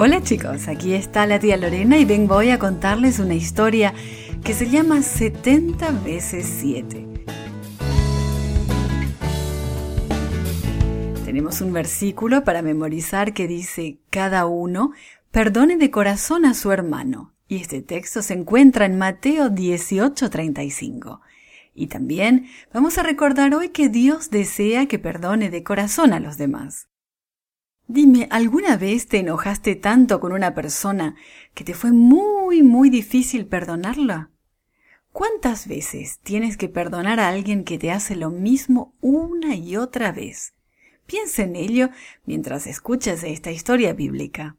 Hola chicos, aquí está la tía Lorena y vengo hoy a contarles una historia que se llama 70 veces 7. Tenemos un versículo para memorizar que dice, cada uno perdone de corazón a su hermano. Y este texto se encuentra en Mateo 18:35. Y también vamos a recordar hoy que Dios desea que perdone de corazón a los demás. Dime, ¿alguna vez te enojaste tanto con una persona que te fue muy, muy difícil perdonarla? ¿Cuántas veces tienes que perdonar a alguien que te hace lo mismo una y otra vez? Piensa en ello mientras escuchas esta historia bíblica.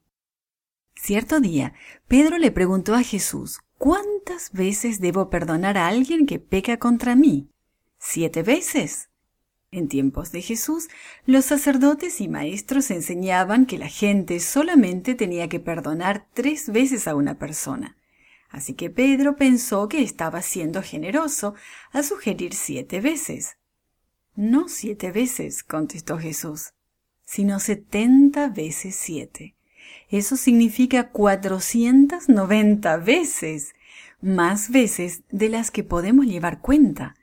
Cierto día, Pedro le preguntó a Jesús, ¿cuántas veces debo perdonar a alguien que peca contra mí? ¿Siete veces? En tiempos de Jesús, los sacerdotes y maestros enseñaban que la gente solamente tenía que perdonar tres veces a una persona. Así que Pedro pensó que estaba siendo generoso a sugerir siete veces. No siete veces, contestó Jesús, sino setenta veces siete. Eso significa cuatrocientas noventa veces, más veces de las que podemos llevar cuenta.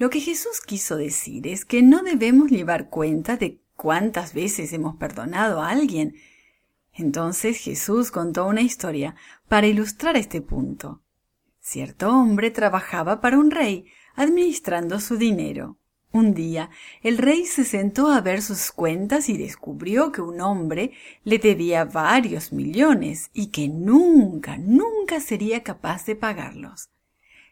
Lo que Jesús quiso decir es que no debemos llevar cuenta de cuántas veces hemos perdonado a alguien. Entonces Jesús contó una historia para ilustrar este punto. Cierto hombre trabajaba para un rey, administrando su dinero. Un día el rey se sentó a ver sus cuentas y descubrió que un hombre le debía varios millones y que nunca, nunca sería capaz de pagarlos.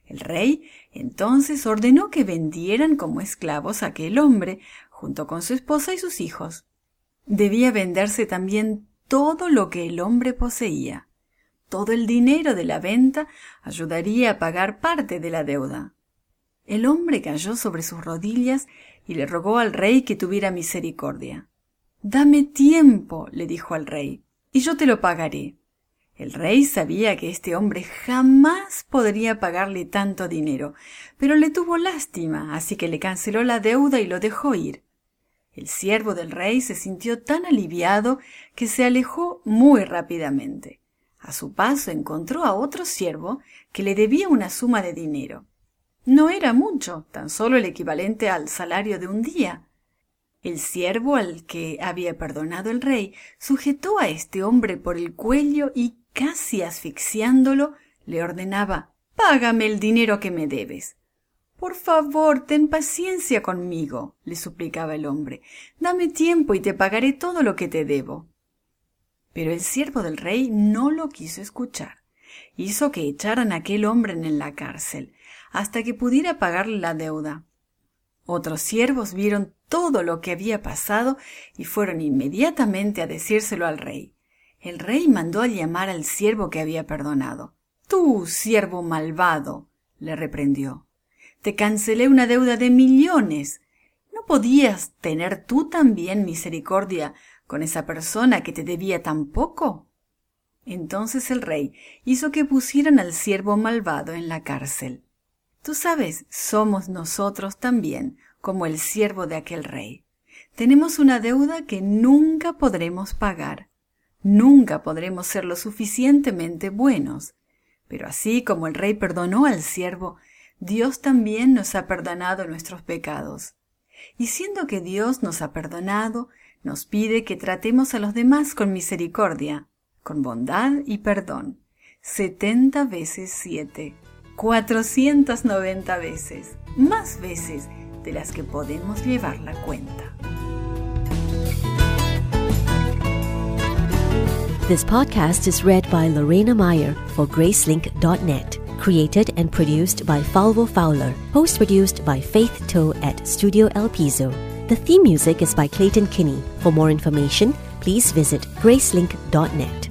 El rey entonces ordenó que vendieran como esclavos a aquel hombre, junto con su esposa y sus hijos. Debía venderse también todo lo que el hombre poseía. Todo el dinero de la venta ayudaría a pagar parte de la deuda. El hombre cayó sobre sus rodillas y le rogó al rey que tuviera misericordia. Dame tiempo, le dijo al rey, y yo te lo pagaré. El rey sabía que este hombre jamás podría pagarle tanto dinero, pero le tuvo lástima, así que le canceló la deuda y lo dejó ir. El siervo del rey se sintió tan aliviado que se alejó muy rápidamente. A su paso encontró a otro siervo que le debía una suma de dinero. No era mucho, tan solo el equivalente al salario de un día. El siervo al que había perdonado el rey sujetó a este hombre por el cuello y casi asfixiándolo, le ordenaba Págame el dinero que me debes. Por favor, ten paciencia conmigo, le suplicaba el hombre. Dame tiempo y te pagaré todo lo que te debo. Pero el siervo del rey no lo quiso escuchar. Hizo que echaran a aquel hombre en la cárcel, hasta que pudiera pagarle la deuda. Otros siervos vieron todo lo que había pasado y fueron inmediatamente a decírselo al rey. El rey mandó a llamar al siervo que había perdonado. Tú, siervo malvado, le reprendió. Te cancelé una deuda de millones. ¿No podías tener tú también misericordia con esa persona que te debía tan poco? Entonces el rey hizo que pusieran al siervo malvado en la cárcel. Tú sabes, somos nosotros también como el siervo de aquel rey. Tenemos una deuda que nunca podremos pagar. Nunca podremos ser lo suficientemente buenos. Pero así como el rey perdonó al siervo, Dios también nos ha perdonado nuestros pecados. Y siendo que Dios nos ha perdonado, nos pide que tratemos a los demás con misericordia, con bondad y perdón. Setenta veces siete. Cuatrocientas noventa veces. Más veces de las que podemos llevar la cuenta. This podcast is read by Lorena Meyer for Gracelink.net. Created and produced by Falvo Fowler. Post produced by Faith Toe at Studio El Piso. The theme music is by Clayton Kinney. For more information, please visit Gracelink.net.